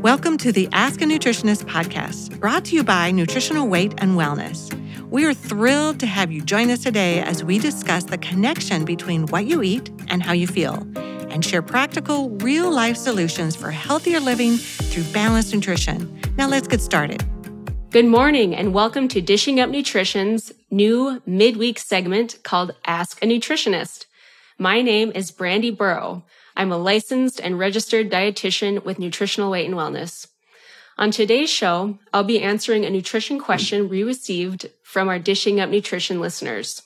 Welcome to the Ask a Nutritionist podcast, brought to you by Nutritional Weight and Wellness. We are thrilled to have you join us today as we discuss the connection between what you eat and how you feel, and share practical, real life solutions for healthier living through balanced nutrition. Now, let's get started. Good morning, and welcome to Dishing Up Nutrition's new midweek segment called Ask a Nutritionist. My name is Brandy Buro. I'm a licensed and registered dietitian with Nutritional Weight and Wellness. On today's show, I'll be answering a nutrition question we received from our Dishing Up Nutrition listeners.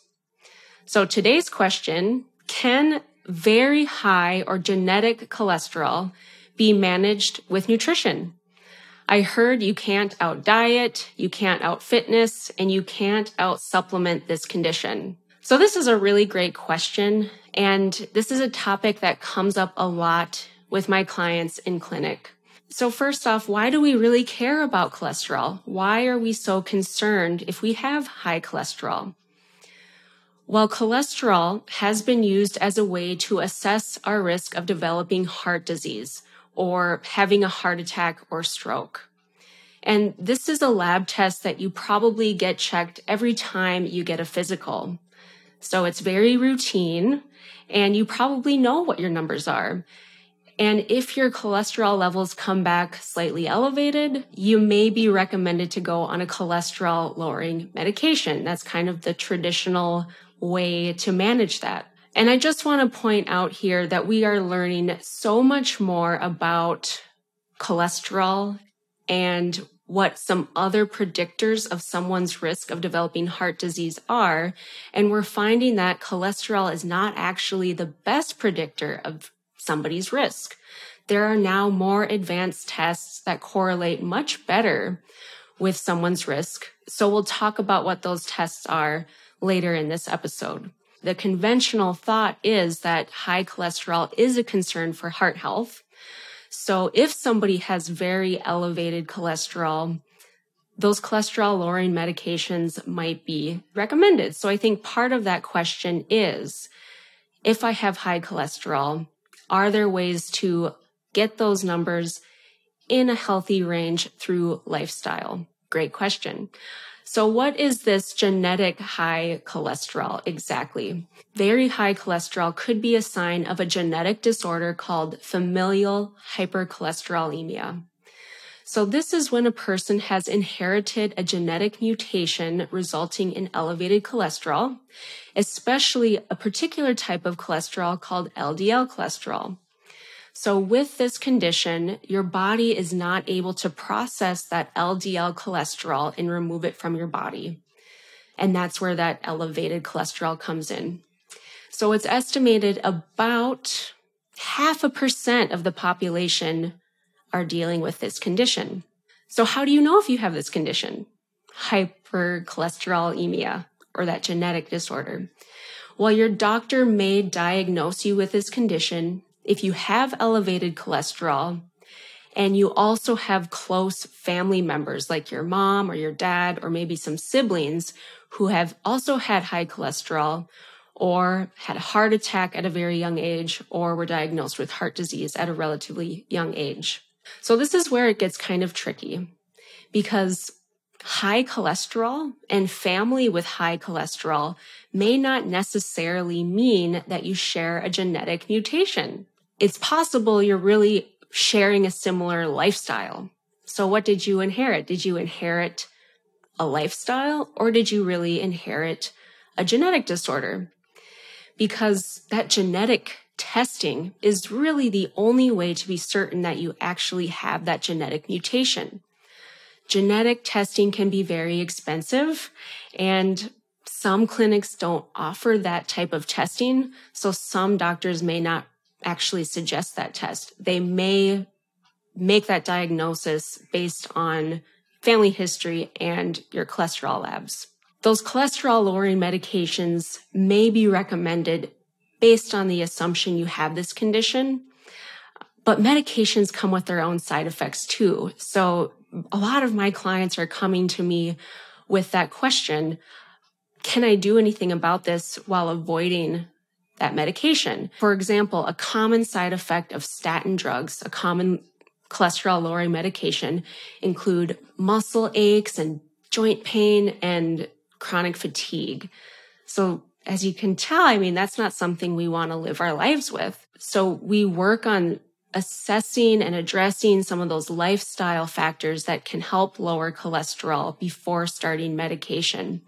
So today's question, can very high or genetic cholesterol be managed with nutrition? I heard you can't out diet, you can't out fitness, and you can't out supplement this condition. So this is a really great question. And this is a topic that comes up a lot with my clients in clinic. So first off, why do we really care about cholesterol? Why are we so concerned if we have high cholesterol? Well, cholesterol has been used as a way to assess our risk of developing heart disease or having a heart attack or stroke. And this is a lab test that you probably get checked every time you get a physical. So it's very routine and you probably know what your numbers are. And if your cholesterol levels come back slightly elevated, you may be recommended to go on a cholesterol lowering medication. That's kind of the traditional way to manage that. And I just want to point out here that we are learning so much more about cholesterol and what some other predictors of someone's risk of developing heart disease are. And we're finding that cholesterol is not actually the best predictor of somebody's risk. There are now more advanced tests that correlate much better with someone's risk. So we'll talk about what those tests are later in this episode. The conventional thought is that high cholesterol is a concern for heart health. So if somebody has very elevated cholesterol, those cholesterol lowering medications might be recommended. So I think part of that question is if I have high cholesterol, are there ways to get those numbers in a healthy range through lifestyle? Great question. So what is this genetic high cholesterol exactly? Very high cholesterol could be a sign of a genetic disorder called familial hypercholesterolemia. So this is when a person has inherited a genetic mutation resulting in elevated cholesterol, especially a particular type of cholesterol called LDL cholesterol. So with this condition, your body is not able to process that LDL cholesterol and remove it from your body. And that's where that elevated cholesterol comes in. So it's estimated about half a percent of the population are dealing with this condition. So how do you know if you have this condition? Hypercholesterolemia or that genetic disorder. Well, your doctor may diagnose you with this condition if you have elevated cholesterol and you also have close family members like your mom or your dad or maybe some siblings who have also had high cholesterol or had a heart attack at a very young age or were diagnosed with heart disease at a relatively young age. So this is where it gets kind of tricky because high cholesterol and family with high cholesterol may not necessarily mean that you share a genetic mutation it's possible you're really sharing a similar lifestyle. So what did you inherit? Did you inherit a lifestyle or did you really inherit a genetic disorder? Because that genetic testing is really the only way to be certain that you actually have that genetic mutation. Genetic testing can be very expensive and some clinics don't offer that type of testing. So some doctors may not actually suggest that test. They may make that diagnosis based on family history and your cholesterol labs. Those cholesterol lowering medications may be recommended based on the assumption you have this condition, but medications come with their own side effects too. So a lot of my clients are coming to me with that question. Can I do anything about this while avoiding that medication. For example, a common side effect of statin drugs, a common cholesterol lowering medication include muscle aches and joint pain and chronic fatigue. So as you can tell, I mean, that's not something we want to live our lives with. So we work on assessing and addressing some of those lifestyle factors that can help lower cholesterol before starting medication.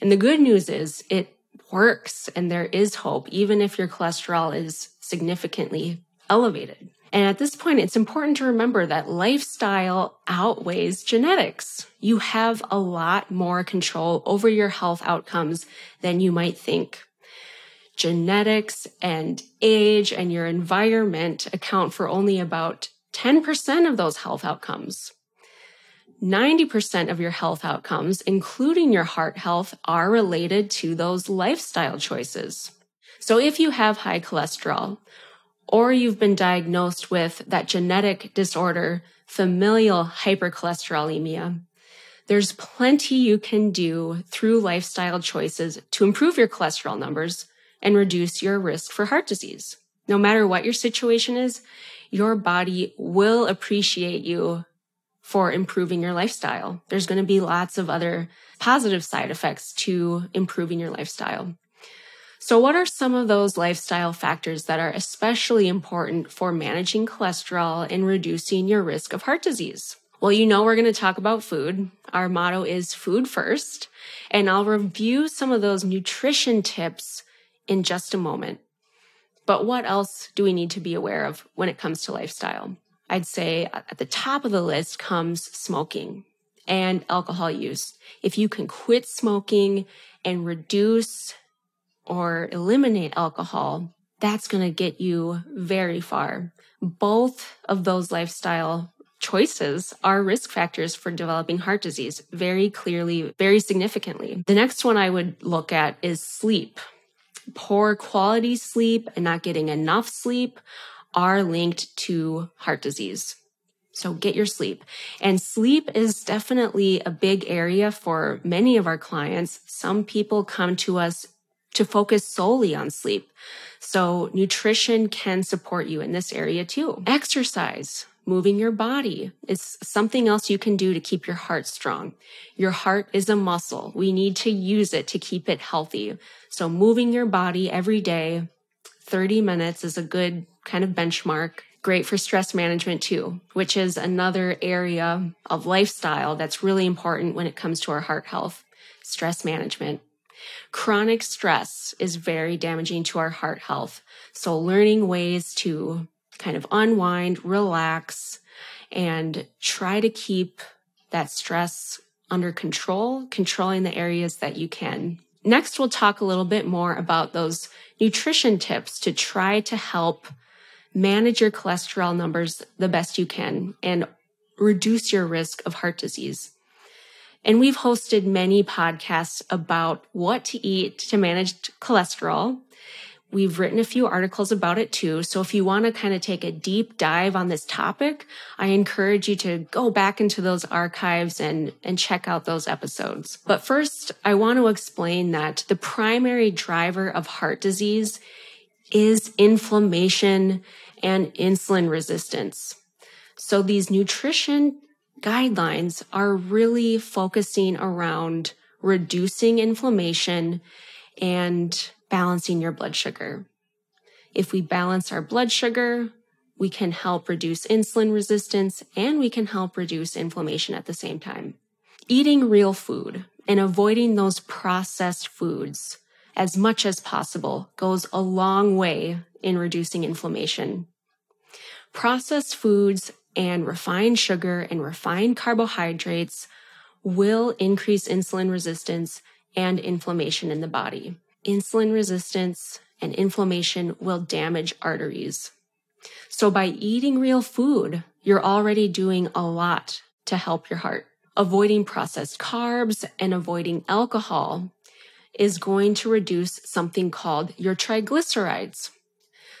And the good news is it works and there is hope, even if your cholesterol is significantly elevated. And at this point, it's important to remember that lifestyle outweighs genetics. You have a lot more control over your health outcomes than you might think. Genetics and age and your environment account for only about 10% of those health outcomes. 90% of your health outcomes, including your heart health, are related to those lifestyle choices. So if you have high cholesterol, or you've been diagnosed with that genetic disorder, familial hypercholesterolemia, there's plenty you can do through lifestyle choices to improve your cholesterol numbers and reduce your risk for heart disease. No matter what your situation is, your body will appreciate you for improving your lifestyle. There's going to be lots of other positive side effects to improving your lifestyle. So, what are some of those lifestyle factors that are especially important for managing cholesterol and reducing your risk of heart disease? Well, you know, we're going to talk about food. Our motto is food first, and I'll review some of those nutrition tips in just a moment. But what else do we need to be aware of when it comes to lifestyle? I'd say at the top of the list comes smoking and alcohol use. If you can quit smoking and reduce or eliminate alcohol, that's going to get you very far. Both of those lifestyle choices are risk factors for developing heart disease very clearly, very significantly. The next one I would look at is sleep. Poor quality sleep and not getting enough sleep are linked to heart disease. So get your sleep. And sleep is definitely a big area for many of our clients. Some people come to us to focus solely on sleep. So nutrition can support you in this area too. Exercise, moving your body is something else you can do to keep your heart strong. Your heart is a muscle. We need to use it to keep it healthy. So moving your body every day, 30 minutes is a good kind of benchmark. Great for stress management too, which is another area of lifestyle that's really important when it comes to our heart health. Stress management. Chronic stress is very damaging to our heart health. So learning ways to kind of unwind, relax, and try to keep that stress under control, controlling the areas that you can. Next, we'll talk a little bit more about those nutrition tips to try to help manage your cholesterol numbers the best you can and reduce your risk of heart disease. And we've hosted many podcasts about what to eat to manage cholesterol. We've written a few articles about it too. So if you want to kind of take a deep dive on this topic, I encourage you to go back into those archives and, and check out those episodes. But first, I want to explain that the primary driver of heart disease is inflammation and insulin resistance. So these nutrition guidelines are really focusing around reducing inflammation and balancing your blood sugar. If we balance our blood sugar, we can help reduce insulin resistance and we can help reduce inflammation at the same time. Eating real food and avoiding those processed foods as much as possible goes a long way in reducing inflammation. Processed foods and refined sugar and refined carbohydrates will increase insulin resistance and inflammation in the body. Insulin resistance and inflammation will damage arteries. So by eating real food, you're already doing a lot to help your heart. Avoiding processed carbs and avoiding alcohol is going to reduce something called your triglycerides.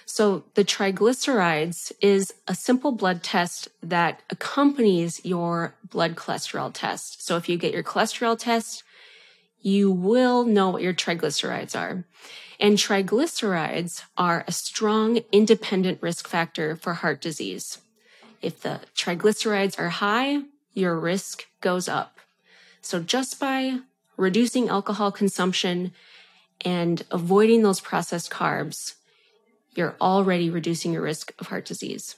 So the triglycerides is a simple blood test that accompanies your blood cholesterol test. So if you get your cholesterol test, you will know what your triglycerides are. And triglycerides are a strong independent risk factor for heart disease. If the triglycerides are high, your risk goes up. So just by reducing alcohol consumption and avoiding those processed carbs, you're already reducing your risk of heart disease.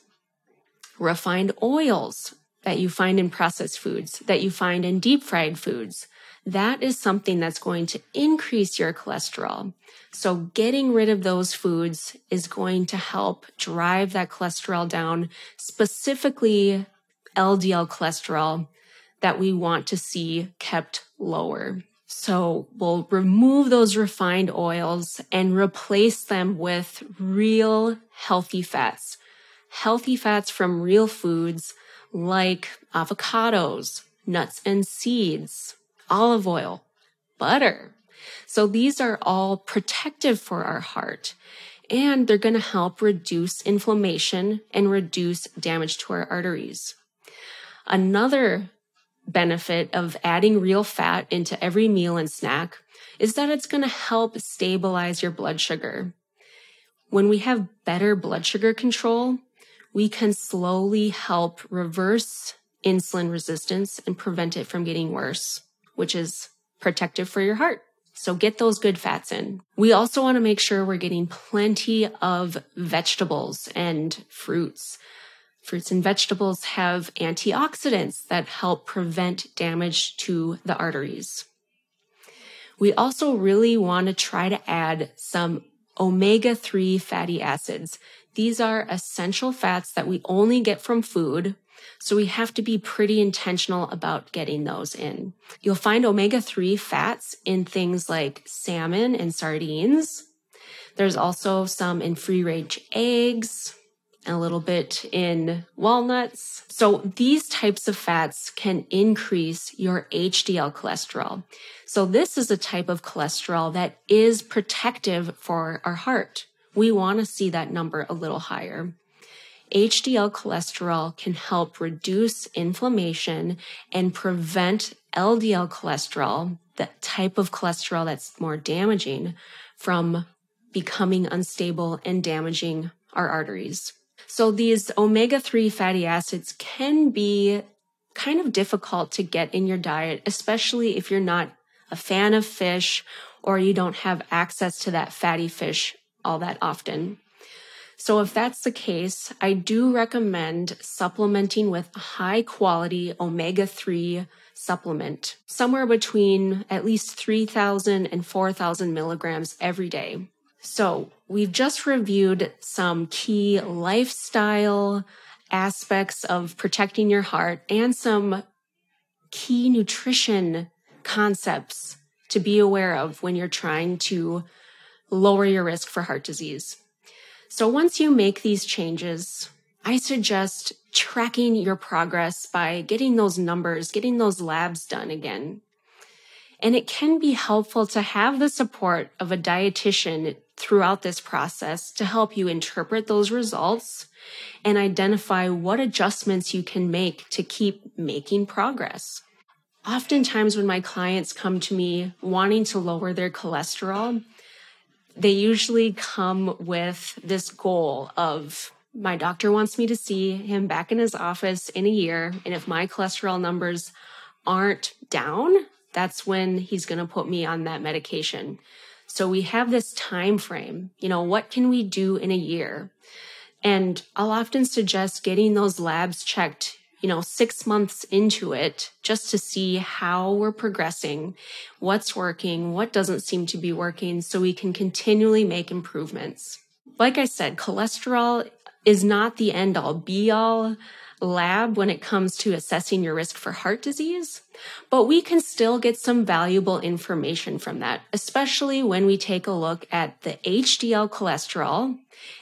Refined oils that you find in processed foods, that you find in deep fried foods, that is something that's going to increase your cholesterol. So getting rid of those foods is going to help drive that cholesterol down, specifically LDL cholesterol that we want to see kept lower. So we'll remove those refined oils and replace them with real healthy fats. Healthy fats from real foods like avocados, nuts and seeds, olive oil, butter. So these are all protective for our heart and they're going to help reduce inflammation and reduce damage to our arteries. Another benefit of adding real fat into every meal and snack is that it's going to help stabilize your blood sugar. When we have better blood sugar control, we can slowly help reverse insulin resistance and prevent it from getting worse, which is protective for your heart. So get those good fats in. We also want to make sure we're getting plenty of vegetables and fruits. Fruits and vegetables have antioxidants that help prevent damage to the arteries. We also really want to try to add some omega 3 fatty acids. These are essential fats that we only get from food. So we have to be pretty intentional about getting those in. You'll find omega 3 fats in things like salmon and sardines. There's also some in free range eggs, a little bit in walnuts. So these types of fats can increase your HDL cholesterol. So this is a type of cholesterol that is protective for our heart. We want to see that number a little higher. HDL cholesterol can help reduce inflammation and prevent LDL cholesterol, the type of cholesterol that's more damaging, from becoming unstable and damaging our arteries. So these omega 3 fatty acids can be kind of difficult to get in your diet, especially if you're not a fan of fish or you don't have access to that fatty fish all that often. So if that's the case, I do recommend supplementing with a high quality omega 3 supplement, somewhere between at least 3,000 and 4,000 milligrams every day. So we've just reviewed some key lifestyle aspects of protecting your heart and some key nutrition concepts to be aware of when you're trying to lower your risk for heart disease. So once you make these changes, I suggest tracking your progress by getting those numbers, getting those labs done again. And it can be helpful to have the support of a dietitian throughout this process to help you interpret those results and identify what adjustments you can make to keep making progress. Oftentimes, when my clients come to me wanting to lower their cholesterol, they usually come with this goal of my doctor wants me to see him back in his office in a year. And if my cholesterol numbers aren't down, that's when he's going to put me on that medication. So we have this time frame. You know, what can we do in a year? And I'll often suggest getting those labs checked, you know, six months into it just to see how we're progressing, what's working, what doesn't seem to be working, so we can continually make improvements. Like I said, cholesterol is not the end all be all lab when it comes to assessing your risk for heart disease, but we can still get some valuable information from that, especially when we take a look at the HDL cholesterol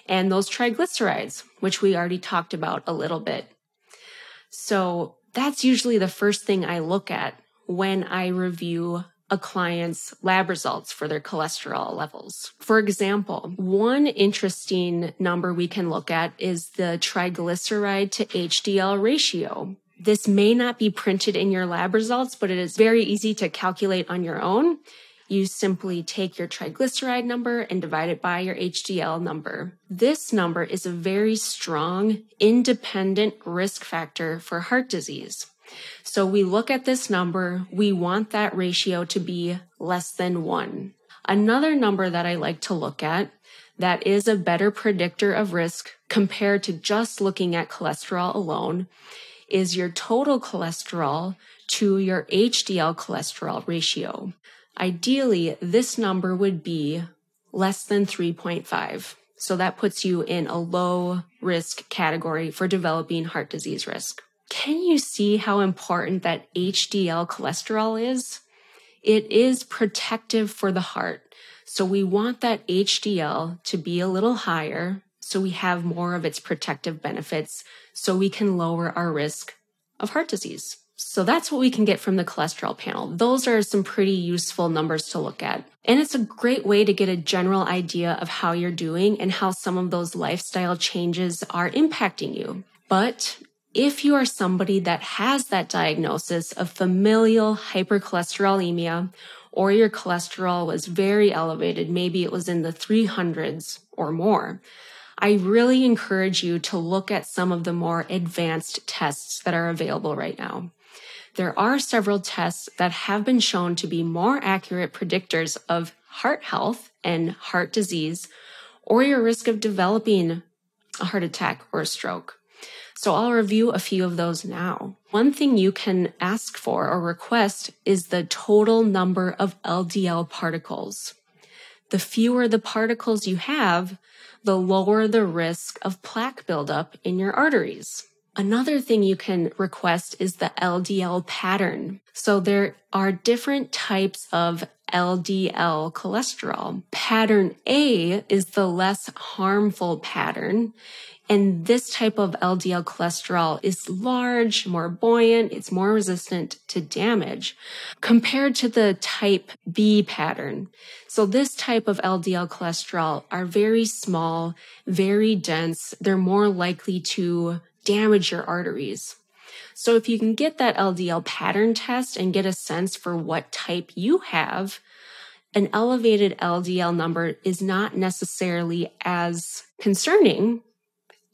and those triglycerides, which we already talked about a little bit. So that's usually the first thing I look at when I review a client's lab results for their cholesterol levels. For example, one interesting number we can look at is the triglyceride to HDL ratio. This may not be printed in your lab results, but it is very easy to calculate on your own. you simply take your triglyceride number and divide it by your HDL number. This number is a very strong, independent risk factor for heart disease. So we look at this number, we want that ratio to be less than one. Another number that I like to look at that is a better predictor of risk compared to just looking at cholesterol alone is your total cholesterol to your HDL cholesterol ratio. Ideally, this number would be less than 3.5. So that puts you in a low risk category for developing heart disease risk. Can you see how important that HDL cholesterol is? It is protective for the heart. So we want that HDL to be a little higher so we have more of its protective benefits so we can lower our risk of heart disease. So that's what we can get from the cholesterol panel. Those are some pretty useful numbers to look at. And it's a great way to get a general idea of how you're doing and how some of those lifestyle changes are impacting you. But if you are somebody that has that diagnosis of familial hypercholesterolemia, or your cholesterol was very elevated, maybe it was in the 300s or more, I really encourage you to look at some of the more advanced tests that are available right now. There are several tests that have been shown to be more accurate predictors of heart health and heart disease or your risk of developing a heart attack or a stroke. So I'll review a few of those now. One thing you can ask for or request is the total number of LDL particles. The fewer the particles you have, the lower the risk of plaque buildup in your arteries. Another thing you can request is the LDL pattern. So there are different types of LDL cholesterol. Pattern A is the less harmful pattern. And this type of LDL cholesterol is large, more buoyant, it's more resistant to damage compared to the type B pattern. So this type of LDL cholesterol are very small, very dense. They're more likely to damage your arteries. So if you can get that LDL pattern test and get a sense for what type you have, an elevated LDL number is not necessarily as concerning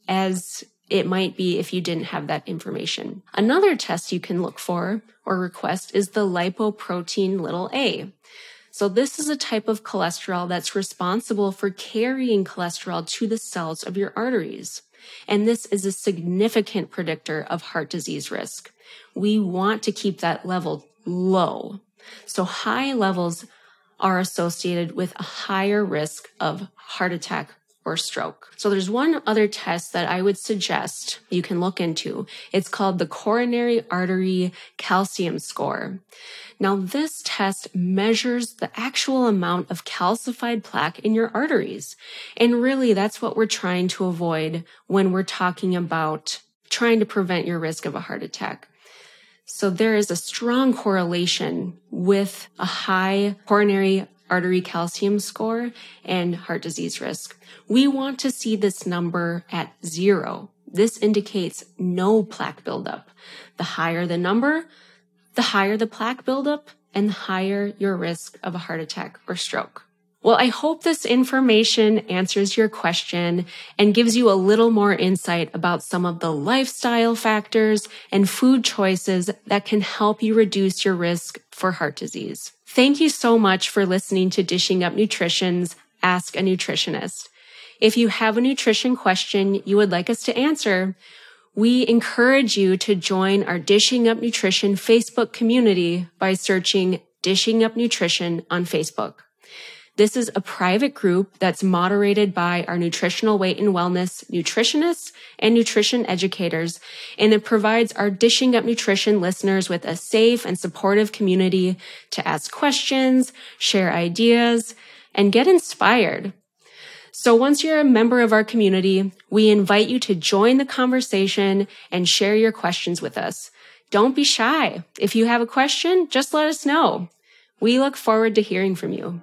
as it might be if you didn't have that information. Another test you can look for or request is the lipoprotein little a. So this is a type of cholesterol that's responsible for carrying cholesterol to the cells of your arteries. And this is a significant predictor of heart disease risk. We want to keep that level low. So high levels are associated with a higher risk of heart attack or stroke. So there's one other test that I would suggest you can look into. It's called the coronary artery calcium score. Now this test measures the actual amount of calcified plaque in your arteries. And really that's what we're trying to avoid when we're talking about trying to prevent your risk of a heart attack. So there is a strong correlation with a high coronary artery calcium score and heart disease risk. We want to see this number at zero. This indicates no plaque buildup. The higher the number, the higher the plaque buildup and the higher your risk of a heart attack or stroke. Well, I hope this information answers your question and gives you a little more insight about some of the lifestyle factors and food choices that can help you reduce your risk for heart disease. Thank you so much for listening to Dishing Up Nutrition's Ask a Nutritionist. If you have a nutrition question you would like us to answer, we encourage you to join our Dishing Up Nutrition Facebook community by searching Dishing Up Nutrition on Facebook. This is a private group that's moderated by our nutritional weight and wellness nutritionists and nutrition educators, and it provides our Dishing Up Nutrition listeners with a safe and supportive community to ask questions, share ideas, and get inspired. So once you're a member of our community, we invite you to join the conversation and share your questions with us. Don't be shy. If you have a question, just let us know. We look forward to hearing from you.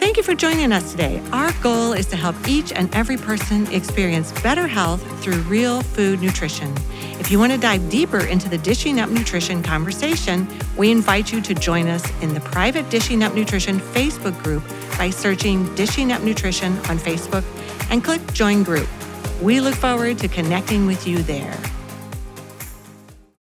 Thank you for joining us today. Our goal is to help each and every person experience better health through real food nutrition. If you want to dive deeper into the Dishing Up Nutrition conversation, we invite you to join us in the private Dishing Up Nutrition Facebook group by searching Dishing Up Nutrition on Facebook and click Join Group. We look forward to connecting with you there.